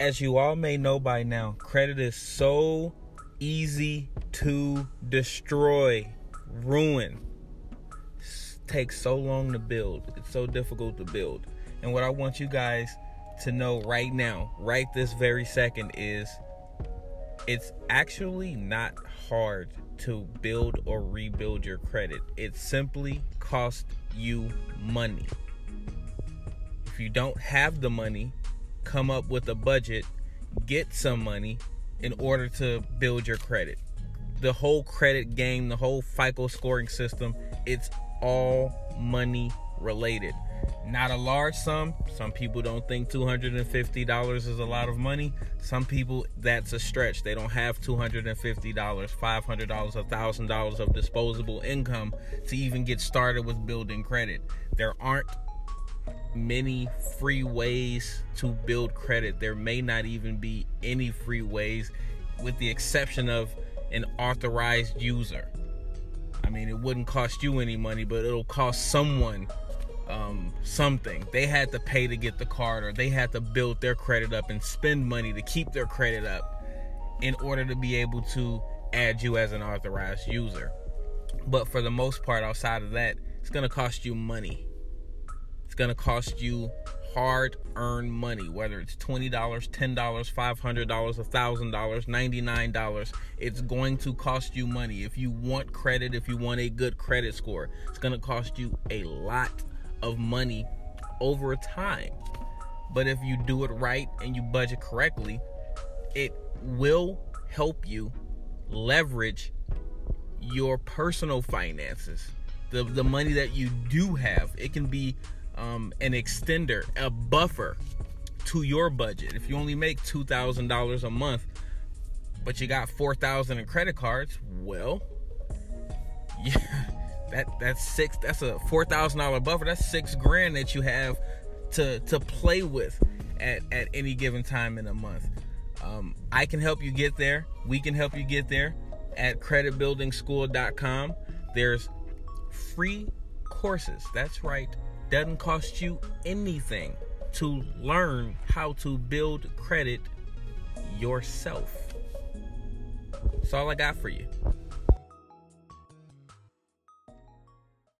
as you all may know by now, credit is so easy to destroy, ruin. It takes so long to build. It's so difficult to build. And what I want you guys to know right now, right this very second, is it's actually not hard to build or rebuild your credit. It simply costs you money. If you don't have the money, come up with a budget, get some money in order to build your credit. The whole credit game, the whole FICO scoring system, it's all money related. Not a large sum. Some people don't think $250 is a lot of money. Some people, that's a stretch. They don't have $250, $500, $1,000 of disposable income to even get started with building credit. There aren't many free ways to build credit. There may not even be any free ways, with the exception of an authorized user. I mean, it wouldn't cost you any money, but it'll cost someone um, something. They had to pay to get the card, or they had to build their credit up and spend money to keep their credit up in order to be able to add you as an authorized user. But for the most part, outside of that, it's going to cost you money. It's going to cost you hard earned money, whether it's $20, $10, $500, $1,000, $99. It's going to cost you money. If you want credit, if you want a good credit score, it's going to cost you a lot of money over time. But if you do it right and you budget correctly, it will help you leverage your personal finances. The, the money that you do have, it can be um, an extender, a buffer to your budget. If you only make two thousand dollars a month, but you got four thousand in credit cards, well, yeah, that that's six. That's a four thousand dollar buffer. That's six grand that you have to to play with at at any given time in a month. Um, I can help you get there. We can help you get there at creditbuildingschool.com. There's free courses. That's right doesn't cost you anything to learn how to build credit yourself. That's all I got for you.